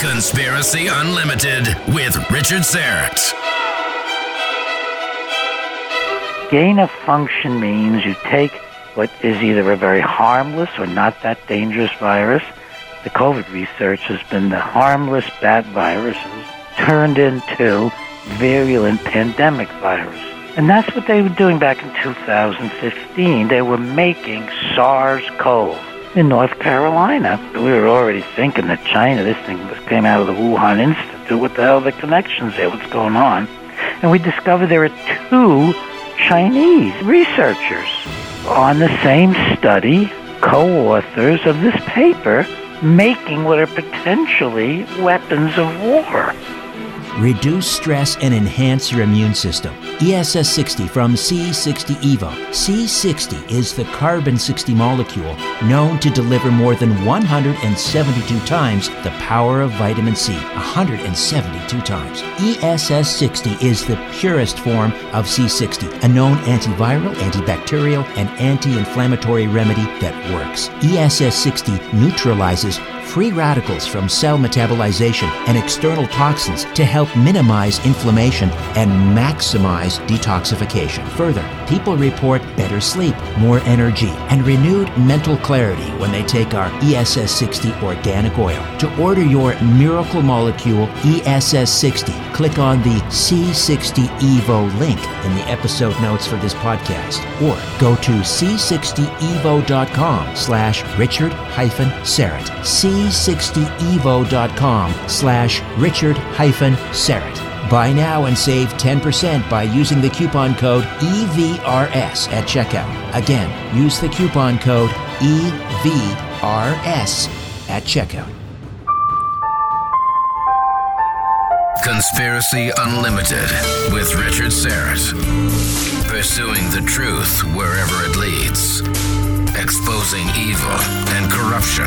Conspiracy Unlimited with Richard Syrett. Gain of function means you take what is either a very harmless or not that dangerous virus. The COVID research has been the harmless bad viruses turned into virulent pandemic virus. And that's what they were doing back in 2015. They were making SARS-CoV in North Carolina. We were already thinking that China, this thing came out of the Wuhan Institute. What the hell are the connections there? What's going on? And we discovered there are two Chinese researchers on the same study, co-authors of this paper, making what are potentially weapons of war. Reduce stress and enhance your immune system. ESS 60 from C60 Evo. C60 is the carbon 60 molecule known to deliver more than 172 times the power of vitamin C. 172 times. ESS 60 is the purest form of C60, a known antiviral, antibacterial, and anti inflammatory remedy that works. ESS 60 neutralizes free radicals from cell metabolization and external toxins to help minimize inflammation and maximize detoxification. Further, people report better sleep, more energy, and renewed mental clarity when they take our ESS 60 organic oil. To order your miracle molecule ESS 60, click on the C60 Evo link in the episode notes for this podcast or go to c60evo.com slash richard hyphen Syrett. c60evo.com slash richard hyphen Syrett. Buy now and save 10% by using the coupon code EVRS at checkout. Again, use the coupon code EVRS at checkout. Conspiracy Unlimited with Richard Syrett. Pursuing the truth wherever it leads. Exposing evil and corruption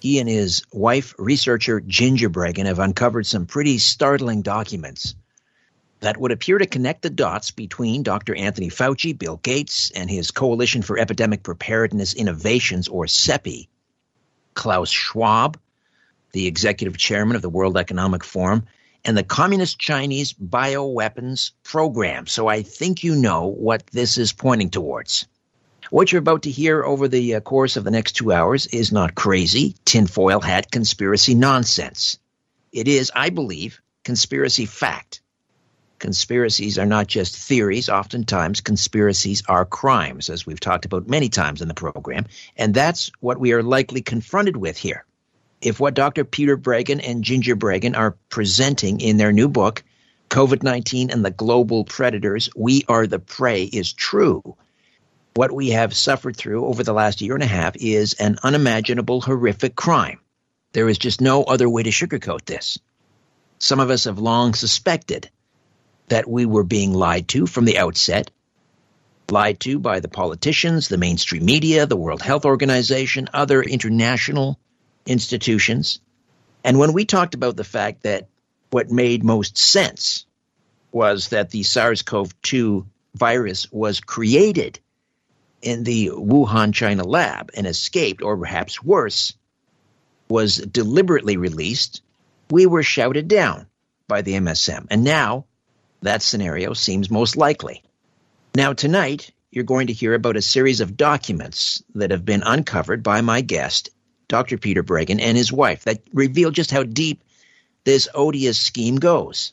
He and his wife, researcher Ginger Breggin, have uncovered some pretty startling documents that would appear to connect the dots between Dr. Anthony Fauci, Bill Gates, and his Coalition for Epidemic Preparedness Innovations, or CEPI, Klaus Schwab, the executive chairman of the World Economic Forum, and the Communist Chinese bioweapons program. So I think you know what this is pointing towards. What you're about to hear over the uh, course of the next two hours is not crazy, tinfoil hat conspiracy nonsense. It is, I believe, conspiracy fact. Conspiracies are not just theories. Oftentimes, conspiracies are crimes, as we've talked about many times in the program. And that's what we are likely confronted with here. If what Dr. Peter Breggin and Ginger Breggin are presenting in their new book, COVID 19 and the global predators, we are the prey, is true. What we have suffered through over the last year and a half is an unimaginable, horrific crime. There is just no other way to sugarcoat this. Some of us have long suspected that we were being lied to from the outset, lied to by the politicians, the mainstream media, the World Health Organization, other international institutions. And when we talked about the fact that what made most sense was that the SARS CoV 2 virus was created in the Wuhan, China lab and escaped, or perhaps worse, was deliberately released, we were shouted down by the MSM. And now that scenario seems most likely. Now, tonight, you're going to hear about a series of documents that have been uncovered by my guest, Dr. Peter Breggin, and his wife that reveal just how deep this odious scheme goes.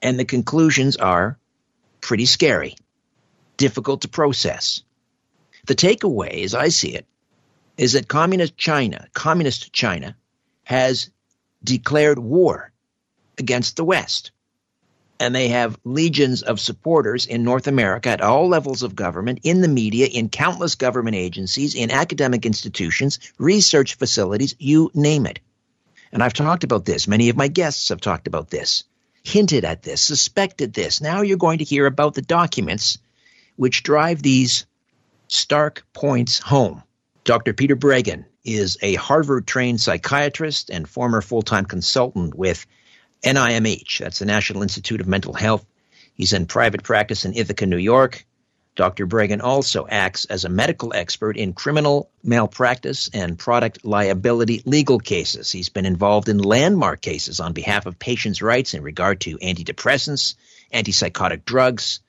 And the conclusions are pretty scary, difficult to process. The takeaway, as I see it, is that communist China, communist China, has declared war against the West. And they have legions of supporters in North America at all levels of government, in the media, in countless government agencies, in academic institutions, research facilities, you name it. And I've talked about this. Many of my guests have talked about this, hinted at this, suspected this. Now you're going to hear about the documents which drive these stark points home. Dr. Peter Breggin is a Harvard trained psychiatrist and former full time consultant with NIMH, that's the National Institute of Mental Health. He's in private practice in Ithaca, New York. Dr. Breggin also acts as a medical expert in criminal malpractice and product liability legal cases. He's been involved in landmark cases on behalf of patients' rights in regard to antidepressants, antipsychotic drugs,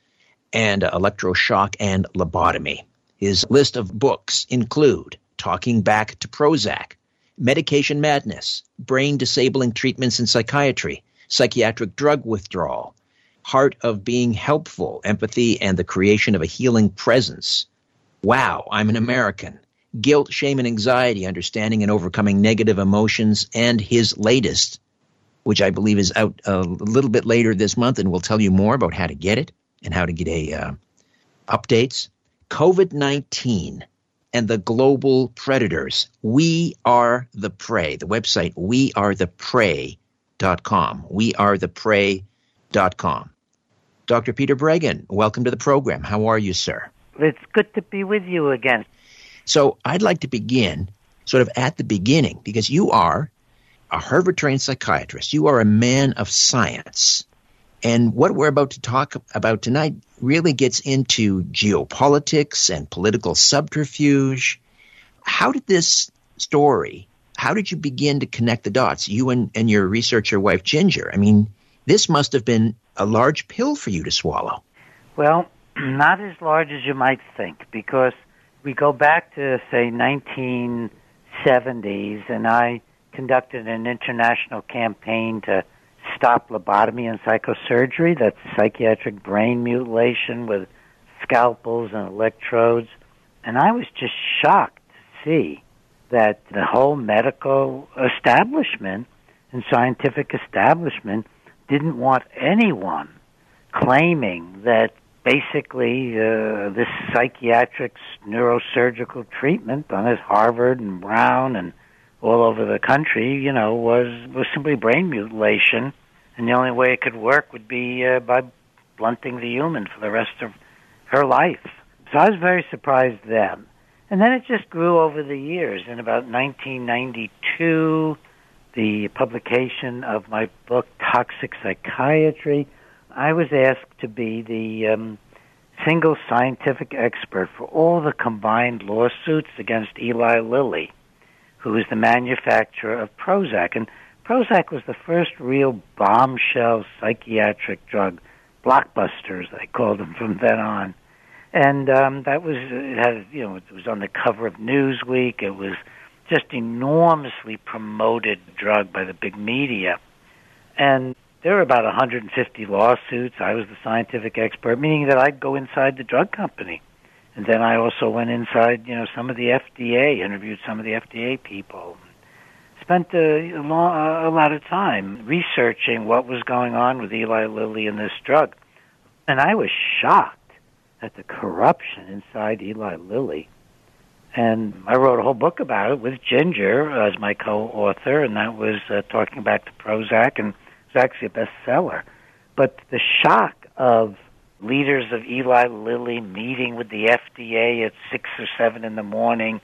and electroshock and lobotomy. His list of books include Talking Back to Prozac, Medication Madness, Brain Disabling Treatments in Psychiatry, Psychiatric Drug Withdrawal, heart of being helpful, empathy, and the creation of a healing presence. Wow, I'm an American. Guilt, shame, and anxiety, understanding and overcoming negative emotions, and his latest, which I believe is out a little bit later this month, and we'll tell you more about how to get it and how to get a uh, updates. COVID 19 and the global predators. We are the prey. The website, wearetheprey.com. Wearetheprey.com. Dr. Peter Breggin, welcome to the program. How are you, sir? It's good to be with you again. So I'd like to begin sort of at the beginning because you are a Harvard trained psychiatrist. You are a man of science. And what we're about to talk about tonight really gets into geopolitics and political subterfuge. How did this story, how did you begin to connect the dots, you and, and your researcher wife, Ginger? I mean, this must have been a large pill for you to swallow. Well, not as large as you might think, because we go back to say 1970s, and I conducted an international campaign to stop lobotomy and psychosurgery. That's psychiatric brain mutilation with scalpels and electrodes. And I was just shocked to see that the whole medical establishment and scientific establishment didn't want anyone claiming that basically uh, this psychiatric neurosurgical treatment done at Harvard and Brown and all over the country, you know, was was simply brain mutilation, and the only way it could work would be uh, by blunting the human for the rest of her life. So I was very surprised then. And then it just grew over the years. In about 1992, the publication of my book, Toxic Psychiatry, I was asked to be the um, single scientific expert for all the combined lawsuits against Eli Lilly, who is the manufacturer of Prozac. And Prozac was the first real bombshell psychiatric drug, blockbusters, they called them from then on. And um, that was, it had, you know, it was on the cover of Newsweek. It was just enormously promoted drug by the big media. And there were about 150 lawsuits. I was the scientific expert, meaning that I'd go inside the drug company. And then I also went inside, you know, some of the FDA, interviewed some of the FDA people, spent a, a, long, a lot of time researching what was going on with Eli Lilly and this drug. And I was shocked at the corruption inside Eli Lilly. And I wrote a whole book about it with Ginger as my co-author, and that was uh, talking about the Prozac, and it was actually a bestseller. But the shock of leaders of Eli Lilly meeting with the FDA at six or seven in the morning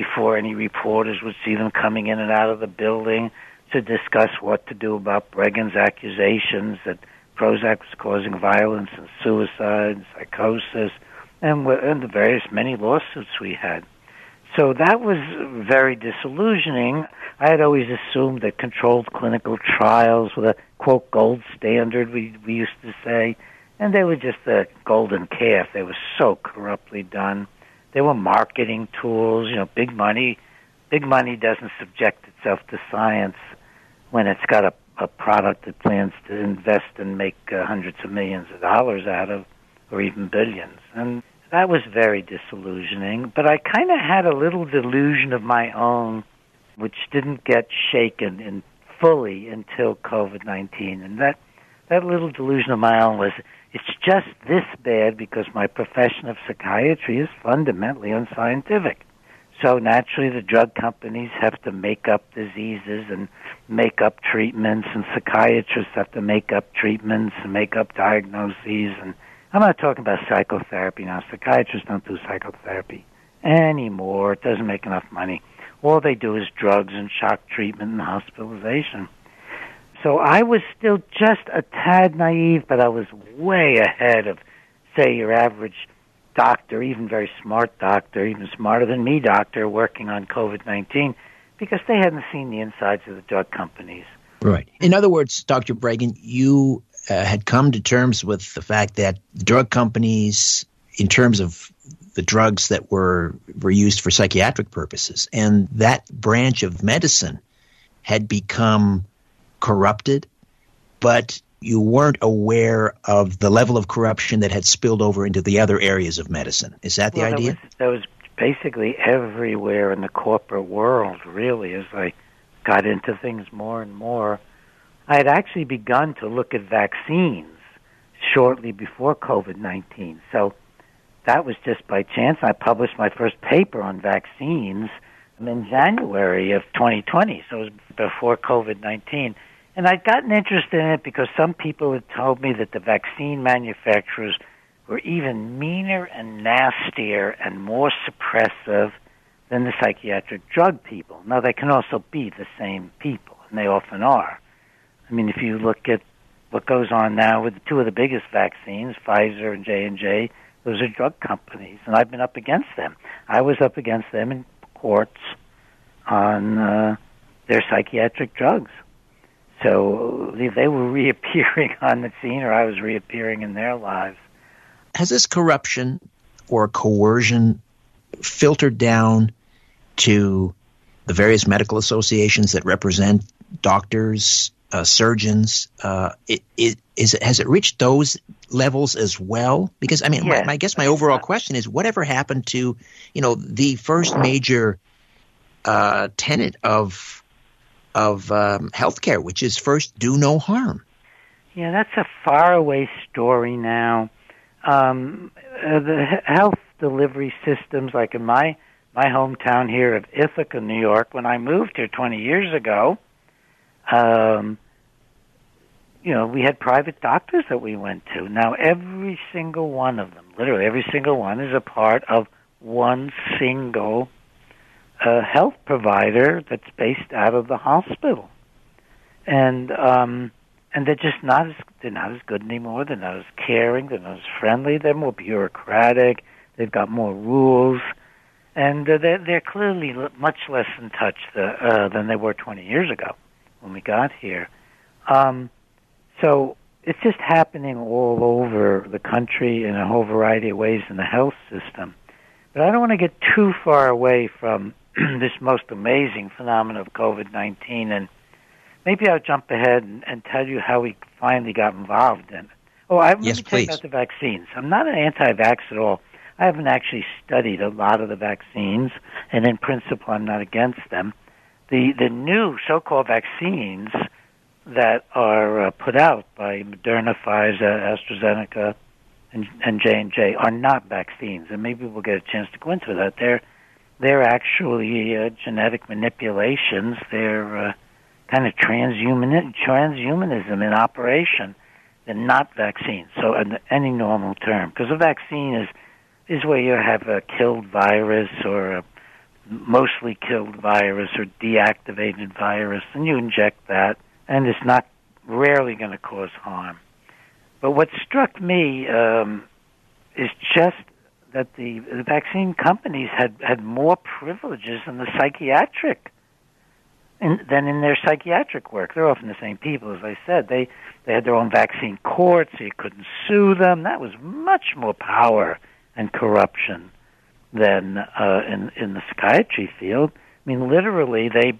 before any reporters would see them coming in and out of the building to discuss what to do about Breggin's accusations that Prozac was causing violence and suicide, and psychosis, and, and the various many lawsuits we had. So that was very disillusioning. I had always assumed that controlled clinical trials were the quote gold standard we we used to say, and they were just the golden calf. They were so corruptly done. They were marketing tools. You know, big money. Big money doesn't subject itself to science when it's got a a product it plans to invest and make uh, hundreds of millions of dollars out of, or even billions. And that was very disillusioning. But I kind of had a little delusion of my own, which didn't get shaken in fully until COVID nineteen. And that that little delusion of my own was it's just this bad because my profession of psychiatry is fundamentally unscientific. So naturally, the drug companies have to make up diseases and make up treatments, and psychiatrists have to make up treatments and make up diagnoses. And I'm not talking about psychotherapy now. Psychiatrists don't do psychotherapy anymore. It doesn't make enough money. All they do is drugs and shock treatment and hospitalization. So I was still just a tad naive, but I was way ahead of, say, your average doctor, even very smart doctor, even smarter than me doctor, working on COVID 19 because they hadn't seen the insides of the drug companies. Right. In other words, Dr. Breggin, you uh, had come to terms with the fact that drug companies, in terms of the drugs that were were used for psychiatric purposes, and that branch of medicine had become corrupted, but you weren't aware of the level of corruption that had spilled over into the other areas of medicine. Is that the well, idea? That was, that was basically everywhere in the corporate world, really, as I got into things more and more. I had actually begun to look at vaccines shortly before COVID 19. So that was just by chance. I published my first paper on vaccines in January of 2020, so it was before COVID 19. And I'd gotten interested in it because some people had told me that the vaccine manufacturers were even meaner and nastier and more suppressive than the psychiatric drug people. Now, they can also be the same people, and they often are. I mean, if you look at what goes on now with two of the biggest vaccines, Pfizer and J and J, those are drug companies, and I've been up against them. I was up against them in courts on uh, their psychiatric drugs. So they were reappearing on the scene, or I was reappearing in their lives. Has this corruption or coercion filtered down to the various medical associations that represent doctors, uh, surgeons? Uh, it, it, is it, has it reached those levels as well? Because I mean, yes. my, I guess my overall question is, whatever happened to you know the first major uh, tenet of of um, healthcare, which is first do no harm. Yeah, that's a faraway story now. Um, uh, the health delivery systems, like in my my hometown here of Ithaca, New York, when I moved here 20 years ago, um, you know, we had private doctors that we went to. Now, every single one of them, literally every single one, is a part of one single a health provider that's based out of the hospital, and um, and they're just not as they're not as good anymore. They're not as caring. They're not as friendly. They're more bureaucratic. They've got more rules, and uh, they're they're clearly much less in touch the, uh, than they were 20 years ago when we got here. Um, so it's just happening all over the country in a whole variety of ways in the health system. But I don't want to get too far away from this most amazing phenomenon of COVID 19. And maybe I'll jump ahead and, and, tell you how we finally got involved in it. Oh, I yes, let me about the vaccines. I'm not an anti vax at all. I haven't actually studied a lot of the vaccines, and in principle, I'm not against them. the the new so-called vaccines that are uh, put out by Moderna, Pfizer, AstraZeneca, and and J and J are not vaccines, and maybe we'll get a chance to go into that. They're they're actually uh, genetic manipulations. They're uh, kind of transhuman transhumanism in operation. They're not vaccines. So, in any normal term, because a vaccine is is where you have a killed virus or a mostly killed virus or deactivated virus, and you inject that, and it's not rarely going to cause harm. But what struck me um, is just that the, the vaccine companies had, had more privileges than the psychiatric in, than in their psychiatric work. They're often the same people, as I said. They they had their own vaccine courts. So you couldn't sue them. That was much more power and corruption than uh, in in the psychiatry field. I mean, literally, they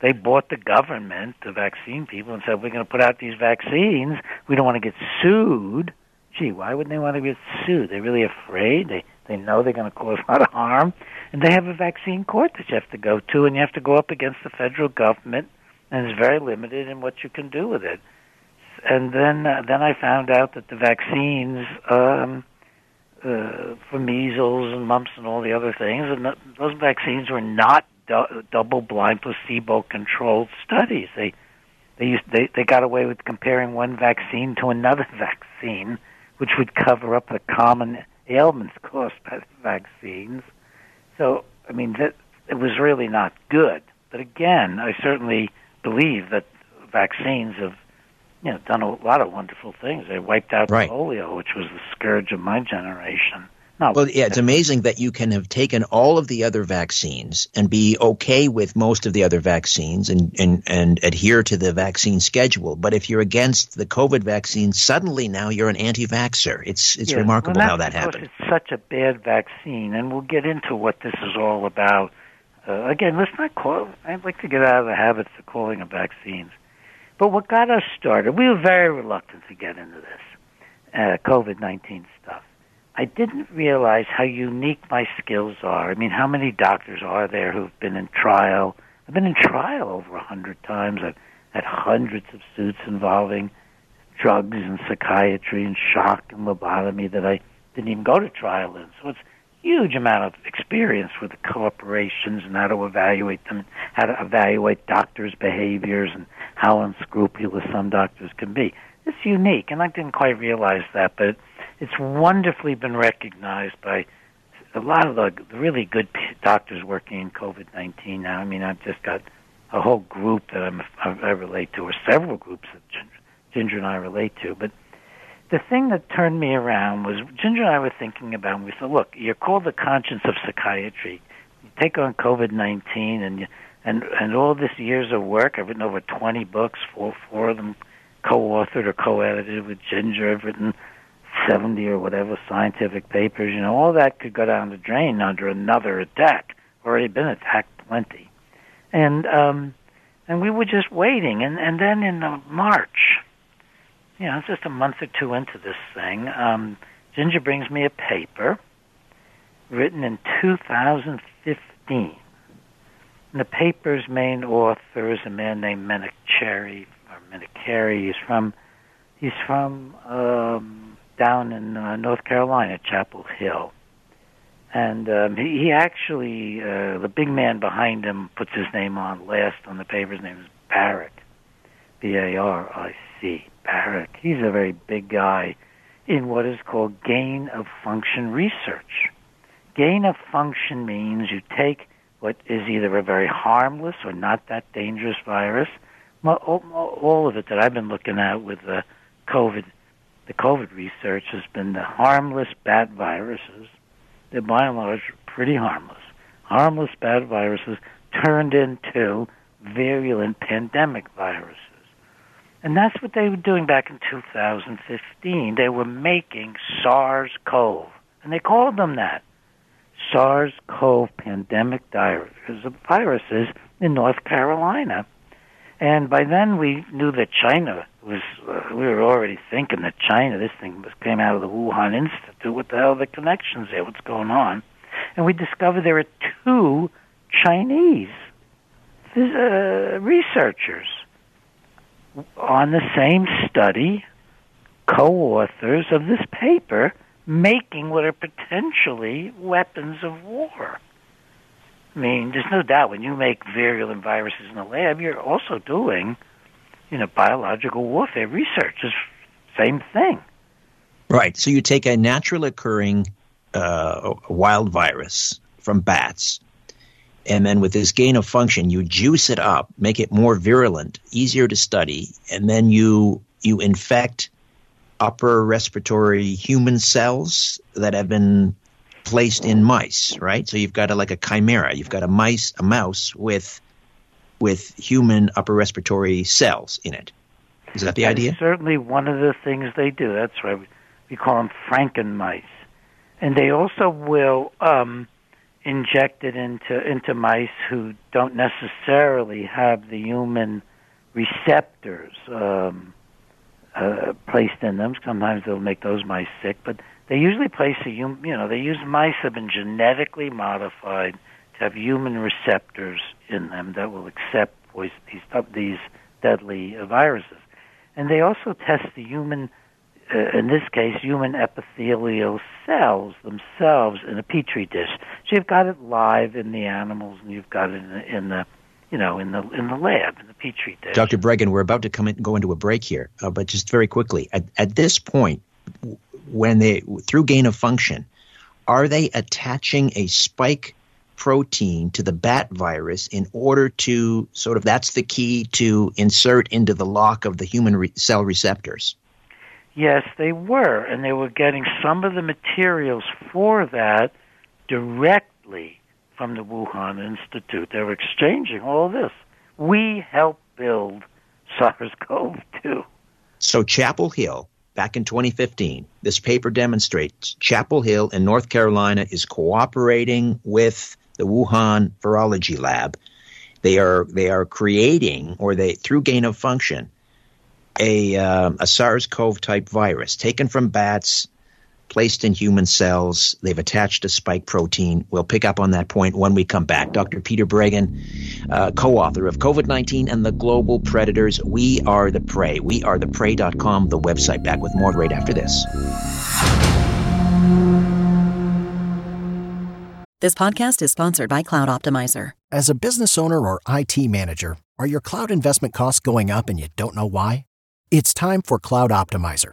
they bought the government, the vaccine people, and said, "We're going to put out these vaccines. We don't want to get sued." Gee, why wouldn't they want to get sued? They're really afraid. They they know they're going to cause a lot of harm, and they have a vaccine court that you have to go to, and you have to go up against the federal government, and it's very limited in what you can do with it. And then uh, then I found out that the vaccines. Um, uh, for measles and mumps and all the other things, and th- those vaccines were not du- double-blind, placebo-controlled studies. They they used they they got away with comparing one vaccine to another vaccine, which would cover up the common ailments caused by the vaccines. So I mean that it was really not good. But again, I certainly believe that vaccines have you know, done a lot of wonderful things. They wiped out right. polio, which was the scourge of my generation. No, well, yeah, it's amazing that you can have taken all of the other vaccines and be okay with most of the other vaccines and, and, and adhere to the vaccine schedule. But if you're against the COVID vaccine, suddenly now you're an anti-vaxxer. It's it's yes. remarkable well, how that happened. It's such a bad vaccine, and we'll get into what this is all about. Uh, again, let's not call. I'd like to get out of the habits of calling them vaccines. But what got us started, we were very reluctant to get into this uh, COVID 19 stuff. I didn't realize how unique my skills are. I mean, how many doctors are there who've been in trial? I've been in trial over a hundred times. I've had hundreds of suits involving drugs and psychiatry and shock and lobotomy that I didn't even go to trial in. So it's huge amount of experience with the corporations and how to evaluate them, how to evaluate doctors' behaviors and how unscrupulous some doctors can be. It's unique, and I didn't quite realize that, but it's wonderfully been recognized by a lot of the really good doctors working in COVID 19 now. I mean, I've just got a whole group that I'm, I relate to, or several groups that Ginger, and I relate to, but the thing that turned me around was Ginger and I were thinking about. And we said, "Look, you're called the conscience of psychiatry. You take on COVID nineteen, and you, and and all this years of work. I've written over twenty books, four four of them co-authored or co-edited with Ginger. I've written seventy or whatever scientific papers. You know, all that could go down the drain under another attack. Already been attacked plenty, and um, and we were just waiting. And and then in uh, March you know, just a month or two into this thing, um, Ginger brings me a paper written in 2015. And the paper's main author is a man named Cherry or Menachery. He's from he's from um, down in uh, North Carolina, Chapel Hill. And um, he, he actually, uh, the big man behind him puts his name on last on the paper. His name is Baric, B-A-R-I-C. Baric. He's a very big guy in what is called gain of function research. Gain of function means you take what is either a very harmless or not that dangerous virus. All of it that I've been looking at with the COVID, the COVID research has been the harmless bad viruses. They're by and large pretty harmless. Harmless bad viruses turned into virulent pandemic viruses. And that's what they were doing back in 2015. They were making SARS-CoV, and they called them that. SARS-CoV pandemic viruses, viruses in North Carolina. And by then we knew that China was, uh, we were already thinking that China, this thing was, came out of the Wuhan Institute. What the hell are the connections there? What's going on? And we discovered there are two Chinese uh, researchers on the same study, co-authors of this paper, making what are potentially weapons of war. I mean, there's no doubt when you make virulent viruses in the lab, you're also doing, you know, biological warfare research. It's same thing. Right. So you take a natural occurring uh, wild virus from bats, and then with this gain of function, you juice it up, make it more virulent, easier to study, and then you you infect upper respiratory human cells that have been placed in mice, right? So you've got a, like a chimera. You've got a mice, a mouse with with human upper respiratory cells in it. Is that the that idea? certainly one of the things they do. That's right. We call them Franken mice, and they also will um, inject it into into mice who don't necessarily have the human receptors um, uh, placed in them. Sometimes they'll make those mice sick, but they usually place a you know they use mice that have been genetically modified to have human receptors in them that will accept voice, these these deadly uh, viruses, and they also test the human. Uh, in this case, human epithelial cells themselves in a petri dish. So you've got it live in the animals, and you've got it in the, in the you know, in the in the lab in the petri dish. Dr. Breggin, we're about to come in, go into a break here, uh, but just very quickly, at, at this point, when they through gain of function, are they attaching a spike protein to the bat virus in order to sort of that's the key to insert into the lock of the human re- cell receptors? Yes, they were, and they were getting some of the materials for that directly from the Wuhan Institute. They were exchanging all this. We helped build SARS-CoV-2. So Chapel Hill back in 2015, this paper demonstrates Chapel Hill in North Carolina is cooperating with the Wuhan Virology Lab. They are they are creating, or they through gain of function, a um, a SARS-CoV type virus taken from bats, placed in human cells. They've attached a spike protein. We'll pick up on that point when we come back. Dr. Peter Breggin, uh, co-author of COVID-19 and the Global Predators. We are the prey. We are the prey.com, the website. Back with more right after this. This podcast is sponsored by Cloud Optimizer. As a business owner or IT manager, are your cloud investment costs going up and you don't know why? It's time for Cloud Optimizer.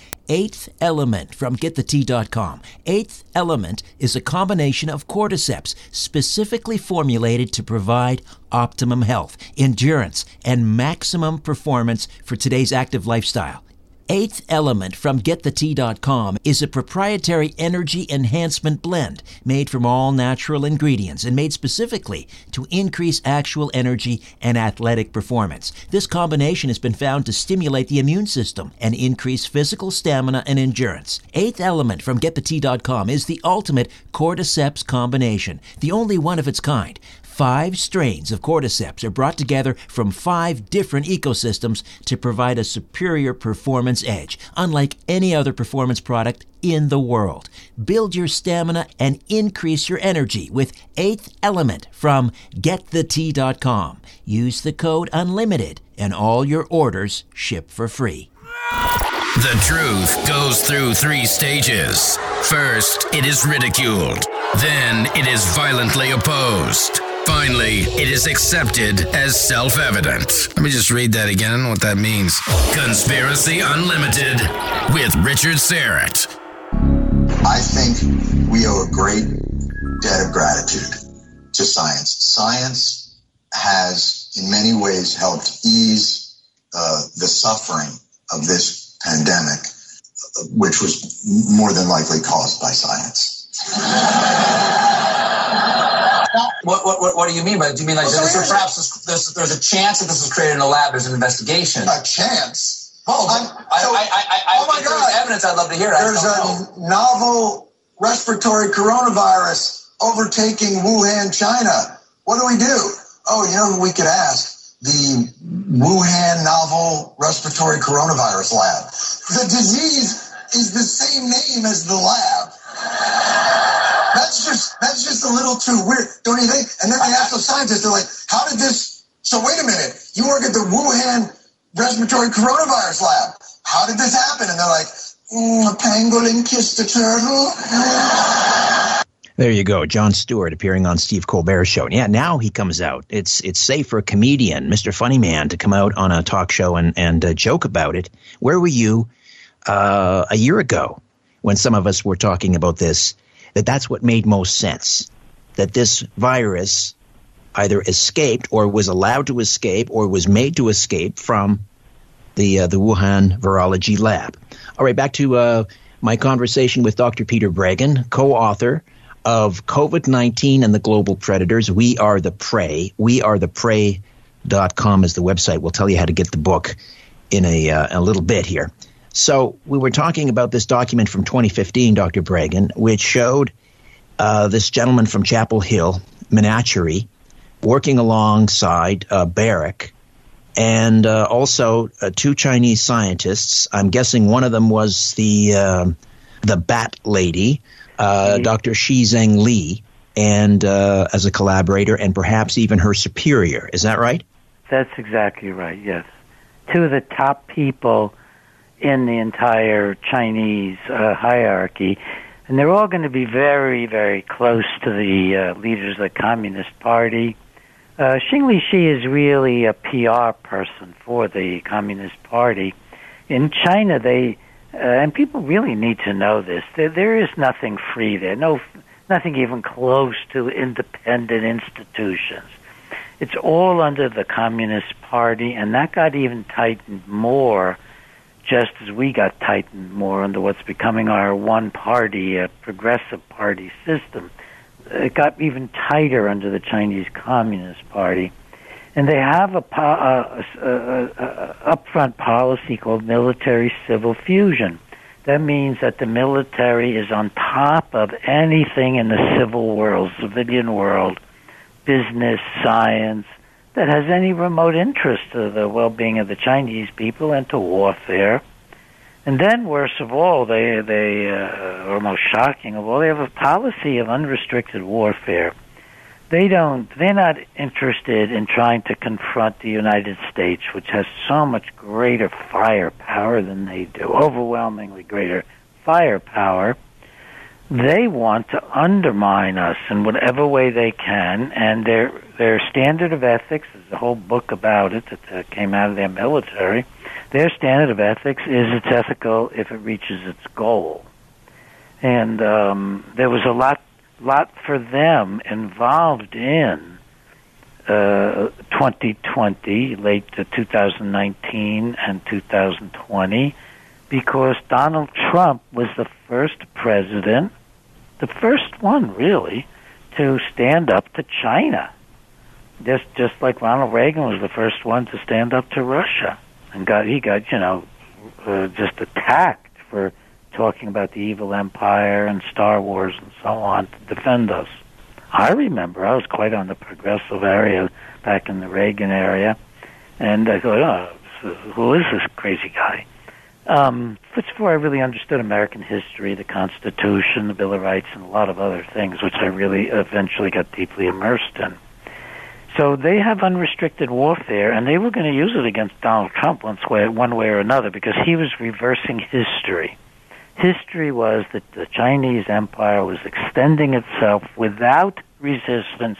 Eighth Element from GetTheT.com. Eighth Element is a combination of cordyceps specifically formulated to provide optimum health, endurance, and maximum performance for today's active lifestyle. Eighth Element from GetTheT.com is a proprietary energy enhancement blend made from all natural ingredients and made specifically to increase actual energy and athletic performance. This combination has been found to stimulate the immune system and increase physical stamina and endurance. Eighth Element from GetTheT.com is the ultimate cordyceps combination, the only one of its kind. Five strains of cordyceps are brought together from five different ecosystems to provide a superior performance edge, unlike any other performance product in the world. Build your stamina and increase your energy with Eighth Element from GetTheT.com. Use the code UNLIMITED and all your orders ship for free. The truth goes through three stages. First, it is ridiculed. Then, it is violently opposed. Finally, it is accepted as self evident. Let me just read that again. I don't know what that means. Conspiracy Unlimited with Richard Syrett. I think we owe a great debt of gratitude to science. Science has, in many ways, helped ease uh, the suffering of this pandemic, which was more than likely caused by science. What, what, what, what do you mean by? Do you mean like Well, so perhaps this, this, there's a chance that this was created in a lab? There's an investigation. A chance? Oh, I, so- I, I, I, oh my God. evidence, I'd love to hear There's don't know. a novel respiratory coronavirus overtaking Wuhan, China. What do we do? Oh, you know who we could ask? The Wuhan novel respiratory coronavirus lab. The disease is the same name as the lab. That's just that's just a little too weird, don't you think? And then they ask the scientists, they're like, "How did this?" So wait a minute, you work at the Wuhan respiratory coronavirus lab. How did this happen? And they're like, mm, "A pangolin kissed a turtle." There you go, Jon Stewart appearing on Steve Colbert's show. And yeah, now he comes out. It's it's safe for a comedian, Mr. Funny Man, to come out on a talk show and and uh, joke about it. Where were you uh, a year ago when some of us were talking about this? That that's what made most sense. That this virus either escaped or was allowed to escape or was made to escape from the uh, the Wuhan virology lab. All right, back to uh, my conversation with Dr. Peter Breggin, co-author of COVID 19 and the Global Predators. We are the prey. We are the prey.com is the website. We'll tell you how to get the book in a, uh, a little bit here. So, we were talking about this document from 2015, Dr. Breggin, which showed uh, this gentleman from Chapel Hill, Menachery, working alongside uh, Baric and uh, also uh, two Chinese scientists. I'm guessing one of them was the um the Bat Lady, uh, Dr. Shi Zheng Li, and uh, as a collaborator, and perhaps even her superior. Is that right? That's exactly right, yes. Two of the top people in the entire Chinese uh, hierarchy. And they're all going to be very, very close to the uh, leaders of the Communist Party. Uh, Xing Li Shi is really a PR person for the Communist Party. In China, they uh, and people really need to know this. There, there is nothing free there. No, nothing even close to independent institutions. It's all under the Communist Party, and that got even tightened more just as we got tightened more under what's becoming our one party, uh, progressive party system. It got even tighter under the Chinese Communist Party. And they have a, po- uh, a, a upfront policy called military civil fusion. That means that the military is on top of anything in the civil world, civilian world, business, science, that has any remote interest to the well-being of the Chinese people and to warfare. And then, worst of all, they they uh, or most shocking of all, they have a policy of unrestricted warfare. They don't. They're not interested in trying to confront the United States, which has so much greater firepower than they do, overwhelmingly greater firepower. They want to undermine us in whatever way they can, and their their standard of ethics is a whole book about it that uh, came out of their military. Their standard of ethics is it's ethical if it reaches its goal, and um, there was a lot lot for them involved in uh, 2020, late to 2019 and 2020, because Donald Trump was the first president, the first one really, to stand up to China. Just just like Ronald Reagan was the first one to stand up to Russia, and got he got you know uh, just attacked for talking about the evil empire and Star Wars and so on to defend us. I remember I was quite on the progressive area back in the Reagan area, and I thought, oh, who is this crazy guy? Um, but before I really understood American history, the Constitution, the Bill of Rights, and a lot of other things, which I really eventually got deeply immersed in. So they have unrestricted warfare, and they were going to use it against Donald Trump one way, one way or another because he was reversing history. History was that the Chinese empire was extending itself without resistance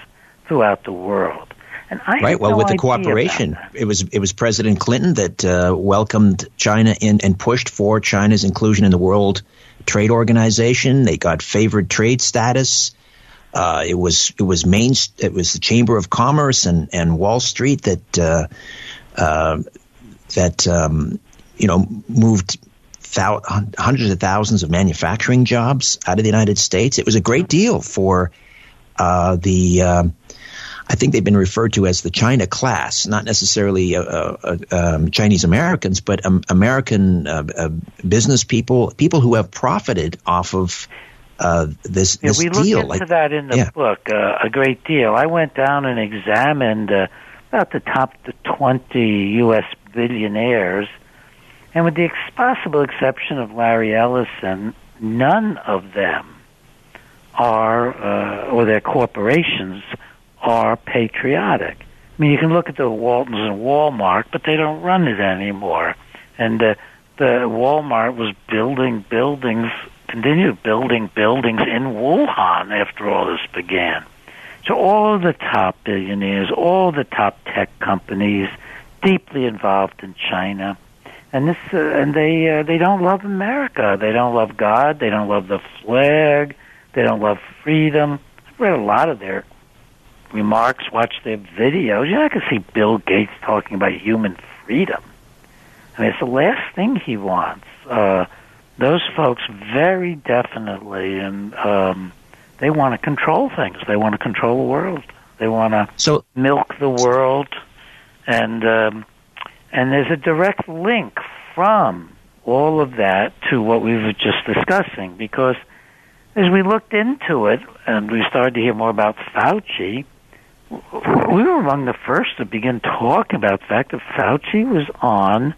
throughout the world. Right. Well, no with the cooperation, it was it was President Clinton that uh, welcomed China in and pushed for China's inclusion in the World Trade Organization. They got favored trade status. Uh, it was it was main it was the Chamber of Commerce and, and Wall Street that uh, uh, that um, you know moved thou- hundreds of thousands of manufacturing jobs out of the United States. It was a great deal for uh, the. I think they've been referred to as the China class, not necessarily uh, uh, um, Chinese Americans, but um, American uh, uh, business people, people who have profited off of uh, this, Yeah, this we look deal. into like, that in the yeah. book uh, a great deal. I went down and examined uh, about the top 20 U.S. billionaires, and with the ex- possible exception of Larry Ellison, none of them are, uh, or their corporations, are patriotic. I mean, you can look at the Waltons and Walmart, but they don't run it anymore. And uh, the Walmart was building buildings, continued building buildings in Wuhan after all this began. So all the top billionaires, all the top tech companies, deeply involved in China, and this, uh, and they uh, they don't love America. They don't love God. They don't love the flag. They don't love freedom. I've read a lot of their remarks, watched their videos. You're not going to see Bill Gates talking about human freedom. I mean, it's the last thing he wants. Uh, those folks very definitely, and um, they want to control things. They want to control the world. They want to so milk the world, and um, and there's a direct link from all of that to what we were just discussing because as we looked into it and we started to hear more about Fauci, we were among the first to begin talking about the fact that Fauci was on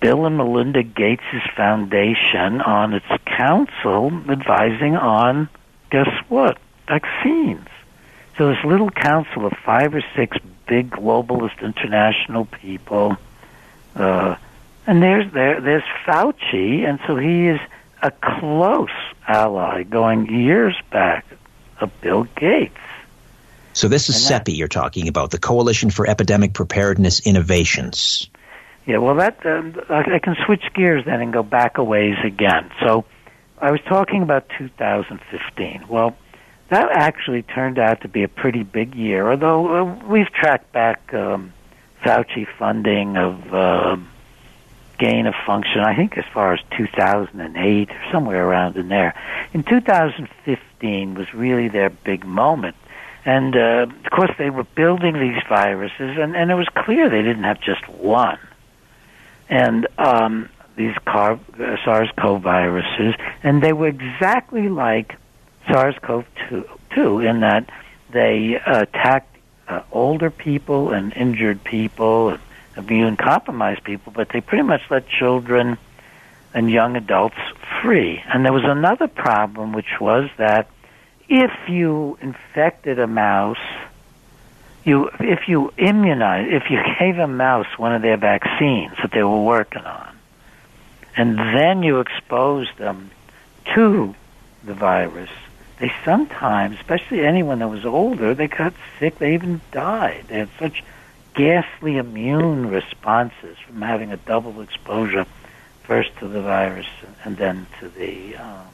Bill and Melinda Gates' foundation on its council advising on, guess what, vaccines. So this little council of five or six big globalist international people, uh, and there's there there's Fauci, and so he is a close ally going years back of Bill Gates. So this is CEPI you're talking about, the Coalition for Epidemic Preparedness Innovations. Yeah, well, that um, I I can switch gears then and go back a ways again. So, I was talking about 2015. Well, that actually turned out to be a pretty big year. Although uh, we've tracked back um, Fauci funding of uh, gain of function, I think as far as 2008 or somewhere around in there. In 2015 was really their big moment. And uh, of course, they were building these viruses, and, and it was clear they didn't have just one and um, these car- uh, SARS-CoV viruses, and they were exactly like SARS-CoV-2 in that they uh, attacked uh, older people and injured people and immune-compromised people, but they pretty much let children and young adults free. And there was another problem, which was that if you infected a mouse you if you immunize if you gave a mouse one of their vaccines that they were working on and then you exposed them to the virus they sometimes especially anyone that was older they got sick they even died. They had such ghastly immune responses from having a double exposure first to the virus and then to the um,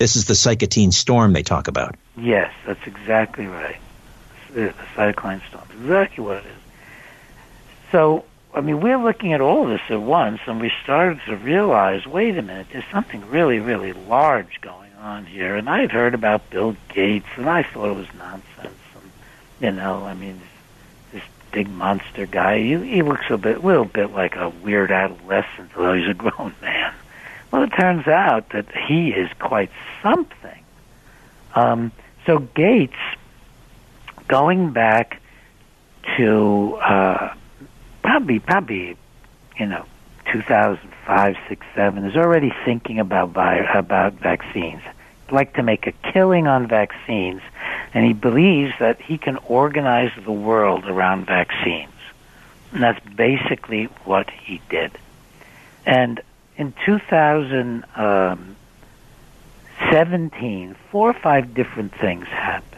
This is the cytokine storm they talk about. yes that's exactly right the cytokine storm. Exactly what it is. So, I mean, we're looking at all this at once, and we started to realize, wait a minute, there's something really, really large going on here. And I had heard about Bill Gates, and I thought it was nonsense. And, you know, I mean, this, this big monster guy, he, he looks a bit, little bit like a weird adolescent, although he's a grown man. Well, it turns out that he is quite something. Um, so Gates going back to uh, probably probably you know 2005, six, seven is already thinking about about vaccines. Like to make a killing on vaccines, and he believes that he can organize the world around vaccines. And that's basically what he did. And in 2017, four or five different things happened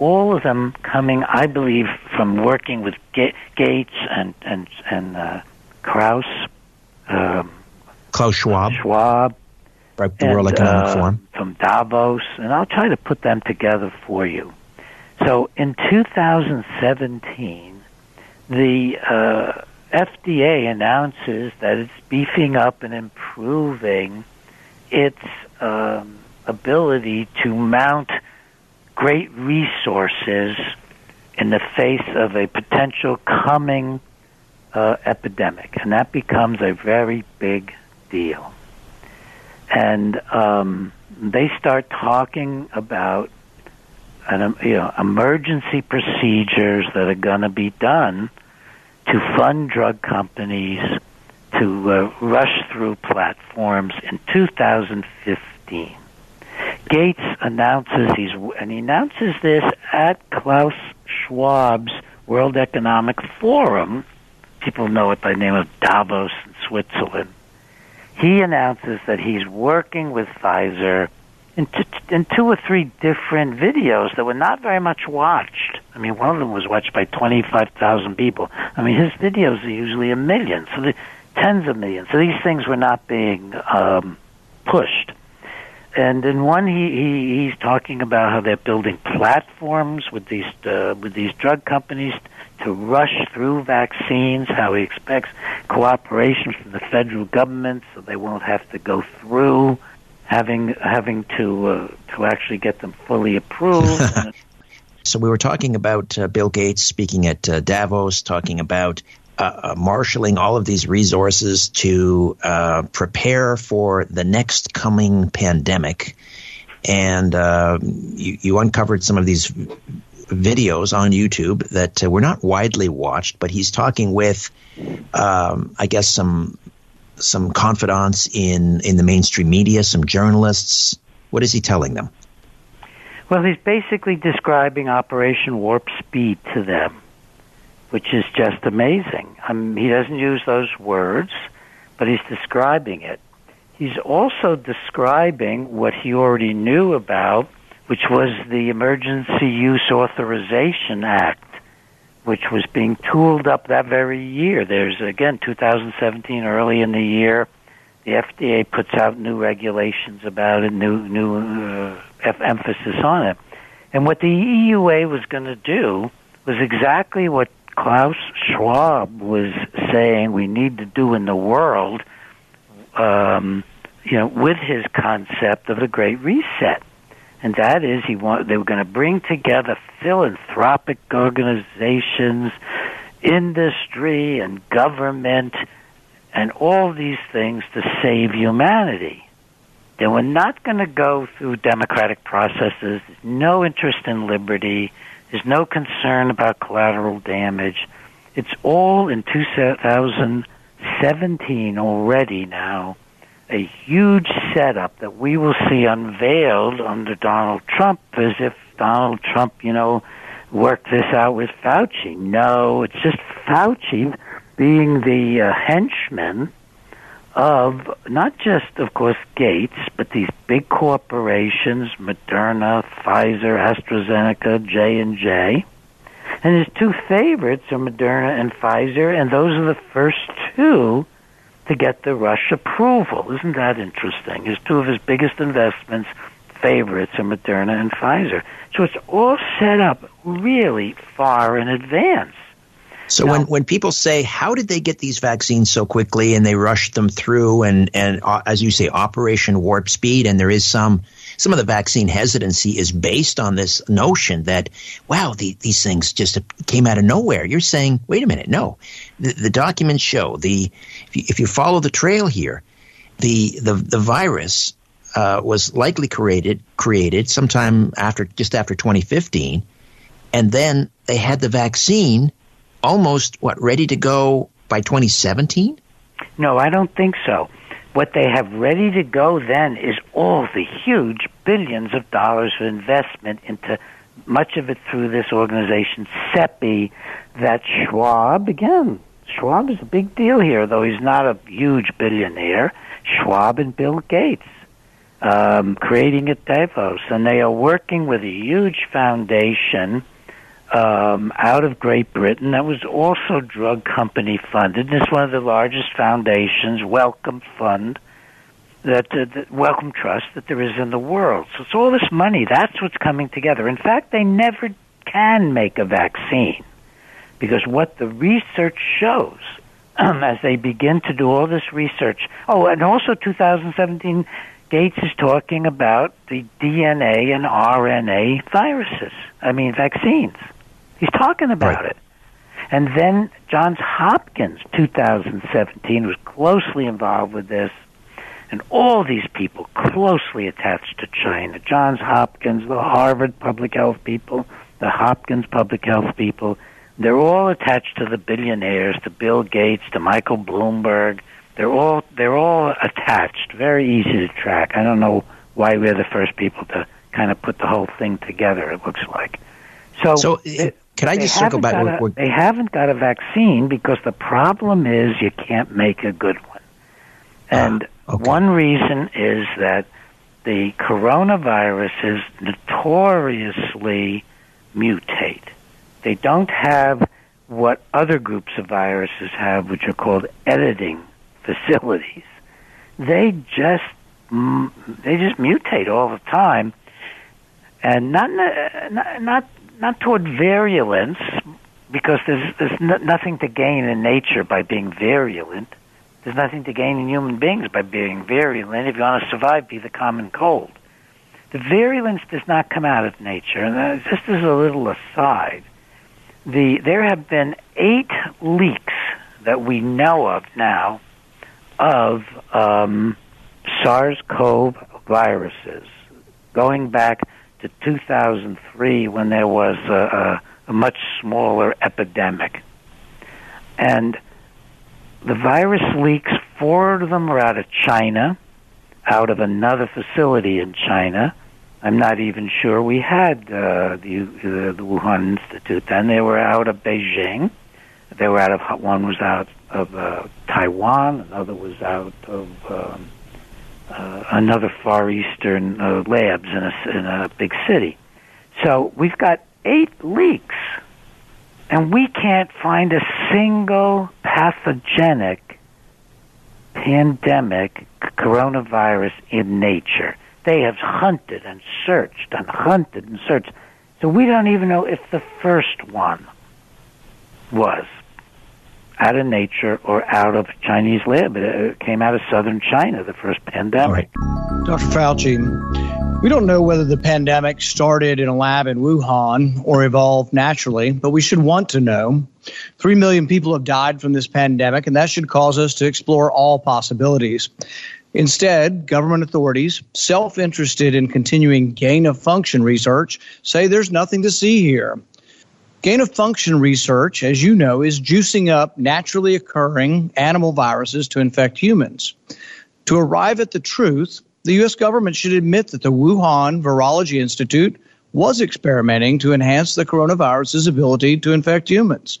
all of them coming, I believe, from working with Ga- Gates and and and uh, Kraus, um, Klaus Schwab, Schwab, right, the World Economic uh, Forum. from Davos, and I'll try to put them together for you. So in 2017, the uh, FDA announces that it's beefing up and improving its um, ability to mount great resources in the face of a potential coming uh, epidemic, and that becomes a very big deal. And um, they start talking about an, you know emergency procedures that are going to be done to fund drug companies to uh, rush through platforms in 2015. Gates announces he's, and he announces this at Klaus Schwab's World Economic Forum. People know it by the name of Davos in Switzerland. He announces that he's working with Pfizer in, t- in two or three different videos that were not very much watched. I mean, one of them was watched by 25,000 people. I mean, his videos are usually a million, so the tens of millions. So these things were not being um, pushed. And in one, he, he he's talking about how they're building platforms with these uh, with these drug companies to rush through vaccines. How he expects cooperation from the federal government so they won't have to go through having having to uh, to actually get them fully approved. So we were talking about uh, Bill Gates speaking at uh, Davos, talking about uh, uh, marshaling all of these resources to uh, prepare for the next coming pandemic. And you, you uncovered some of these videos on YouTube that were not widely watched, but he's talking with, um, I guess, some some confidants in in the mainstream media, some journalists. What is he telling them? Well, he's basically describing Operation Warp Speed to them, which is just amazing. I mean, he doesn't use those words, but he's describing it. He's also describing what he already knew about, which was the Emergency Use Authorization Act, which was being tooled up that very year. There's, again, 2017, early in the year, the FDA puts out new regulations about it, new new uh, f- emphasis on it. And what the EUA was going to do was exactly what Klaus Schwab was saying we need to do in the world. Um, you know, with his concept of the Great Reset, and that is he want they were going to bring together philanthropic organizations, industry, and government and all these things to save humanity. They were not going to go through democratic processes. No interest in liberty. There's no concern about collateral damage. It's all in 2017 already now, a huge setup that we will see unveiled under Donald Trump as if Donald Trump, you know, worked this out with Fauci. No, it's just Fauci being the uh, henchman of not just, of course, Gates, but these big corporations, Moderna, Pfizer, AstraZeneca, J and J, and his two favorites are Moderna and Pfizer, and those are the first two to get the rush approval. Isn't that interesting? His two of his biggest investments, favorites, are Moderna and Pfizer. So it's all set up really far in advance. So when, when people say, how did they get these vaccines so quickly and they rushed them through and, and uh, as you say, Operation Warp Speed, and there is some, some of the vaccine hesitancy is based on this notion that, wow, the, these things just came out of nowhere. You're saying, wait a minute, no. The, the documents show, the, if you, if you follow the trail here, the, the, the virus uh, was likely created, created sometime after, just after 2015, and then they had the vaccine almost what ready to go by 2017? No, I don't think so. What they have ready to go then is all the huge billions of dollars of investment into much of it through this organization, CEPI, that Schwab, again, Schwab is a big deal here, though he's not a huge billionaire. Schwab and Bill Gates um, creating at Davos, and they are working with a huge foundation um, out of Great Britain that was also drug company funded. It's one of the largest foundations, Wellcome Fund, that, uh, that Wellcome Trust that there is in the world. So it's all this money. That's what's coming together. In fact, they never can make a vaccine because what the research shows as they begin to do all this research. Oh, and also 2017, Gates is talking about the DNA and RNA viruses. I mean, vaccines. He's talking about right. it. And then Johns Hopkins, 2017, was closely involved with this and all these people closely attached to China. Johns Hopkins, the Harvard public health people, the Hopkins public health people, they're all attached to the billionaires, to Bill Gates, to Michael Bloomberg. They're all they're all attached. Very easy to track. I don't know why we're the first people to kind of put the whole thing together. It looks like. So, so it, can I just circle back? A, they haven't got a vaccine because the problem is you can't make a good one. Ah, and Okay. One reason is that the coronaviruses notoriously mutate. They don't have what other groups of viruses have, which are called editing facilities. They just they just mutate all the time, and not not not, not toward virulence, because there's there's nothing to gain in nature by being virulent. There's nothing to gain in human beings by being virulent. If you want to survive, be the common cold. The virulence does not come out of nature. And just as a little aside, the there have been eight leaks that we know of now of um, SARS-CoV viruses, going back to 2003 when there was a, a, a much smaller epidemic, and the virus leaks, four of them are out of China, out of another facility in China. I'm not even sure we had uh, the, uh, the Wuhan Institute then. They were out of Beijing. They were out of one was out of uh, Taiwan, another was out of um, uh, another Far Eastern uh, labs in a, in a big city. So we've got eight leaks and we can't find a single pathogenic pandemic coronavirus in nature. They have hunted and searched and hunted and searched. So we don't even know if the first one was out of nature or out of Chinese lab. It came out of southern China, the first pandemic. Dr. Fauci, we don't know whether the pandemic started in a lab in Wuhan or evolved naturally, but we should want to know. Three million people have died from this pandemic, and that should cause us to explore all possibilities. Instead, government authorities, self interested in continuing gain of function research, say there's nothing to see here. Gain of function research, as you know, is juicing up naturally occurring animal viruses to infect humans. To arrive at the truth, the U.S. government should admit that the Wuhan Virology Institute was experimenting to enhance the coronavirus's ability to infect humans.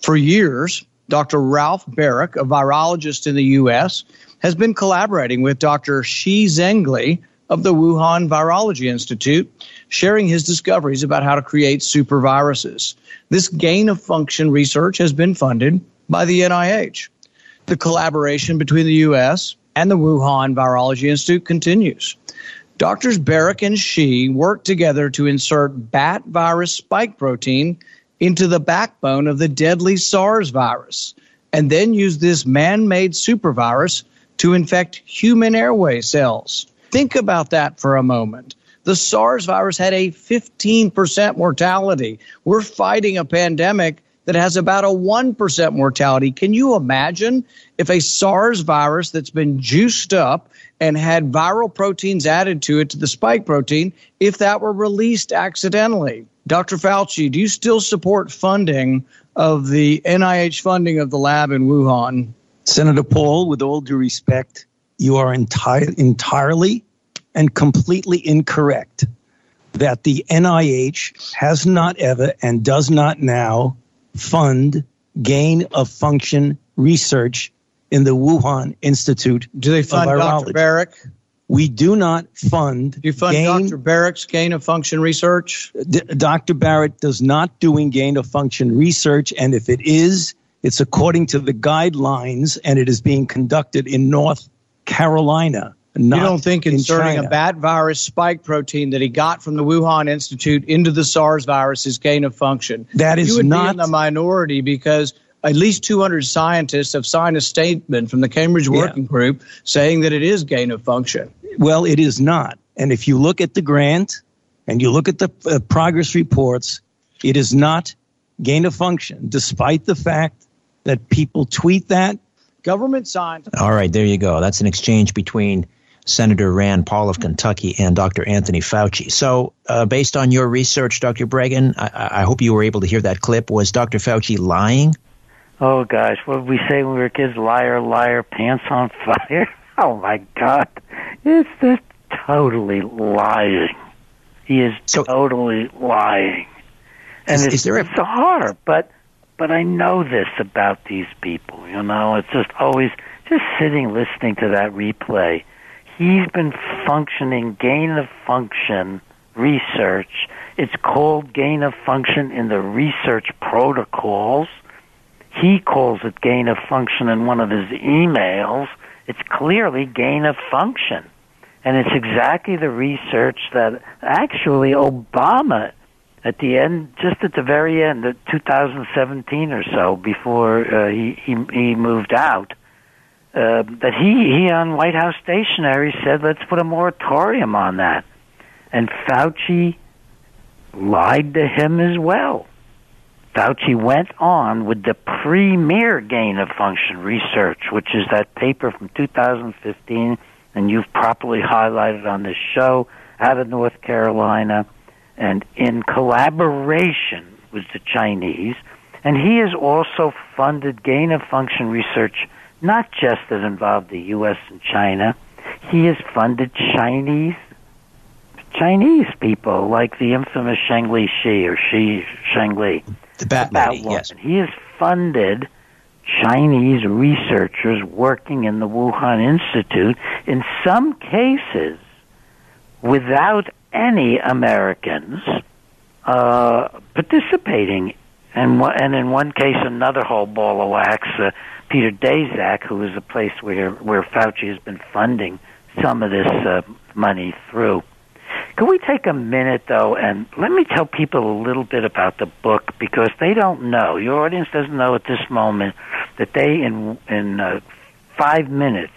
For years, Dr. Ralph Baric, a virologist in the U.S., has been collaborating with Dr. Shi Zhengli of the Wuhan Virology Institute, sharing his discoveries about how to create superviruses. This gain of function research has been funded by the NIH. The collaboration between the U.S., and the Wuhan Virology Institute continues. Doctors Baric and Shi worked together to insert bat virus spike protein into the backbone of the deadly SARS virus, and then use this man made supervirus to infect human airway cells. Think about that for a moment. The SARS virus had a 15% mortality. We're fighting a pandemic that has about a 1% mortality. Can you imagine if a SARS virus that's been juiced up and had viral proteins added to it to the spike protein, if that were released accidentally? Dr. Fauci, do you still support funding of the NIH funding of the lab in Wuhan? Senator Paul, with all due respect, you are enti- entirely and completely incorrect that the NIH has not ever and does not now fund gain of function research in the Wuhan Institute. Do they fund Dr. Baric? We do not fund. Do you fund gain, Dr. Baric's gain of function research? D- Dr. Barrett does not doing gain of function research, and if it is, it's according to the guidelines, and it is being conducted in North Carolina. You don't think inserting in a bat virus spike protein that he got from the Wuhan Institute into the SARS virus is gain of function? That is you would not be in the minority because at least 200 scientists have signed a statement from the Cambridge Working Group saying that it is gain of function. Well, it is not. And if you look at the grant and you look at the uh, progress reports, it is not gain of function, despite the fact that people tweet that. Government signed. All right, there you go. That's an exchange between Senator Rand Paul of Kentucky and Dr. Anthony Fauci. So, uh, based on your research, Dr. Breggin, I, I hope you were able to hear that clip. Was Dr. Fauci lying? Oh gosh, what did we say when we were kids? Liar, liar, pants on fire. Oh my God, it's just totally lying. He is So- totally lying, and Is- it's, is there a- it's hard. But but I know this about these people. You know, it's just always just sitting listening to that replay. He's been functioning gain of function research. It's called gain of function in the research protocols. He calls it gain of function in one of his emails. It's clearly gain of function. And it's exactly the research that actually Obama, at the end, just at the very end of 2017 or so, before uh, he, he he moved out, uh, that he he on White House stationery said, "Let's put a moratorium on that." And Fauci lied to him as well. Fauci went on with the premier gain of function research, which is that paper from 2015, and you've properly highlighted on this show out of North Carolina, and in collaboration with the Chinese. And he has also funded gain of function research, not just that involved the U.S. and China. He has funded Chinese Chinese people like the infamous Sheng Li Shi or Shi Sheng Li. The Bat Bat Lady, woman. yes. He has funded Chinese researchers working in the Wuhan Institute, in some cases without any Americans uh, participating. And, one- and in one case, another whole ball of wax, uh, Peter Daszak, who is a place where, where Fauci has been funding some of this uh, money through. Can we take a minute, though, and let me tell people a little bit about the book because they don't know. Your audience doesn't know at this moment that they, in in uh, five minutes,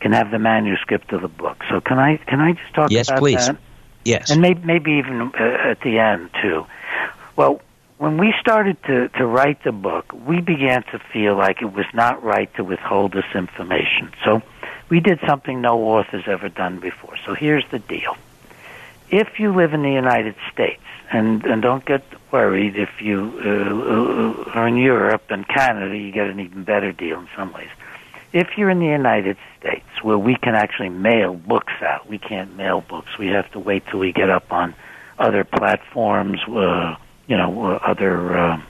can have the manuscript of the book. So can I can I just talk Yes, about please. that? Yes. and maybe maybe even uh, at the end too. Well, when we started to to write the book, we began to feel like it was not right to withhold this information. So we did something no author's ever done before. So here's the deal: if you live in the United States, and and don't get worried if you uh, uh, are in Europe and Canada, you get an even better deal in some ways. If you're in the United States, where we can actually mail books out, we can't mail books. We have to wait till we get up on other platforms, uh, you know, other uh,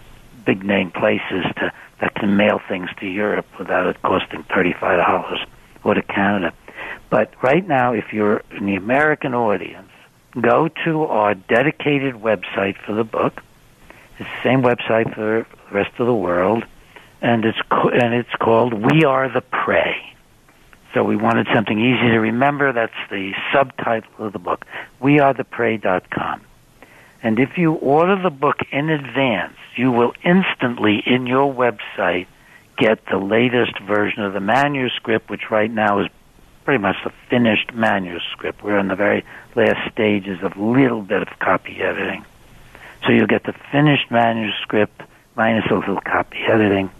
big name places to that can mail things to Europe without it costing thirty five dollars, or to Canada. But right now, if you're in the American audience, go to our dedicated website for the book. It's the same website for the rest of the world, and it's and it's called "We Are the Prey." So we wanted something easy to remember. That's the subtitle of the book. WeAreThePrey.com. And if you order the book in advance, you will instantly in your website get the latest version of the manuscript, which right now is pretty much the finished manuscript. We're in the very last stages of a little bit of copy editing. So you'll get the finished manuscript minus a little copy editing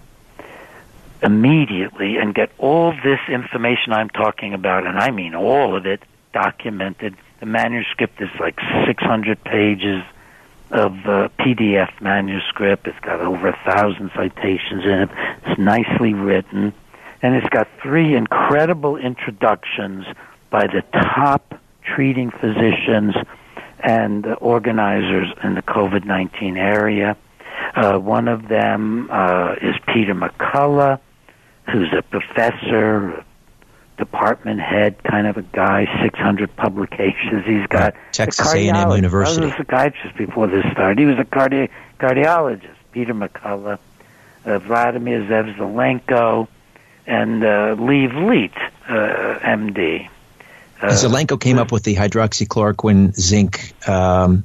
immediately and get all this information I'm talking about, and I mean all of it, documented. The manuscript is like 600 pages of uh, PDF manuscript. It's got over a thousand citations in it. It's nicely written, and it's got three incredible introductions by the top treating physicians and organizers in the COVID 19 area. Uh, one of them uh, is Peter McCullough, who's a professor, department head kind of a guy, 600 publications. He's got Texas a A&M. University. I was a psychiatrist before this started. He was a cardi- cardiologist. Peter McCullough, uh, Vladimir Zev Zelenko, and uh, Lee Vliet, uh, MD. Uh, Zelenko came up with the hydroxychloroquine zinc um,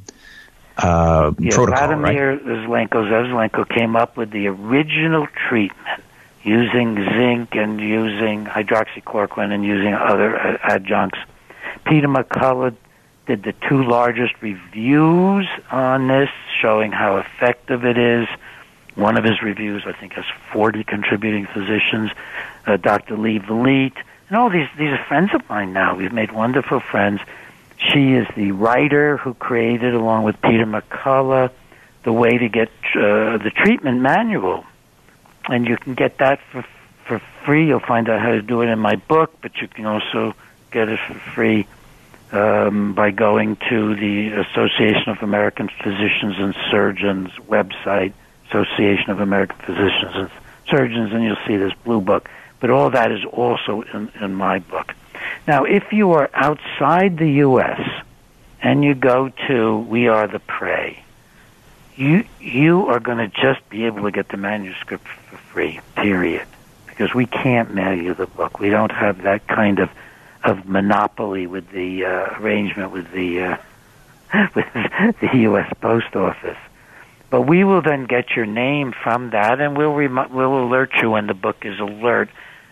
uh, yeah, protocol, right? Vladimir Zelenko, Zev Zelenko came up with the original treatment using zinc and using hydroxychloroquine and using other uh, adjuncts. Peter McCullough did the two largest reviews on this, showing how effective it is. One of his reviews, I think, has 40 contributing physicians. Uh, Dr. Lee Vliet, and all these these are friends of mine now. We've made wonderful friends. She is the writer who created, along with Peter McCullough, the way to get uh, the treatment manual, and you can get that for for free. You'll find out how to do it in my book, but you can also get it for free um, by going to the Association of American Physicians and Surgeons website, Association of American Physicians and Surgeons, and you'll see this blue book. But all that is also in, in my book. Now, if you are outside the U.S. and you go to We Are the Prey, you you are going to just be able to get the manuscript for free. Period. Because we can't mail you the book. We don't have that kind of of monopoly with the uh, arrangement with the uh, with the U.S. Post Office. But we will then get your name from that, and we'll rem- we'll alert you when the book is alert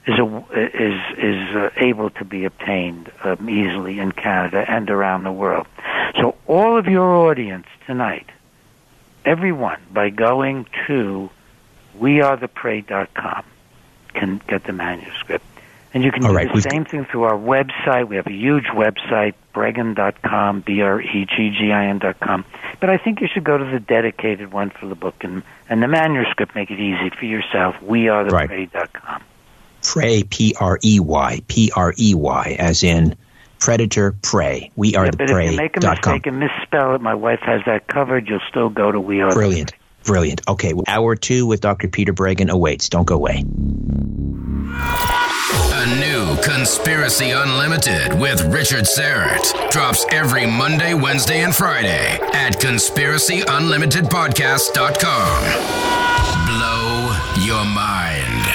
is a, is is uh, able to be obtained um, easily in Canada and around the world. So all of your audience tonight, everyone, by going to wearetheprey.com, can get the manuscript. And you can All do right, the same thing through our website. We have a huge website, breggin.com, B-R-E-G-G-I-N dot com. But I think you should go to the dedicated one for the book and, and the manuscript. Make it easy for yourself. Wearetheprey.com. Prey, P R E Y, P R E Y, as in predator, prey. We are Yeah, the but if you make a prey.com. mistake and misspell it, my wife has that covered. You'll still go to We Are the Brilliant. Brilliant. Okay, well, hour two with Dr. Peter Breggin awaits. Don't go away. A new Conspiracy Unlimited with Richard Syrett drops every Monday, Wednesday, and Friday at conspiracyunlimitedpodcast.com. Blow your mind.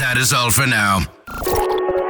That is all for now.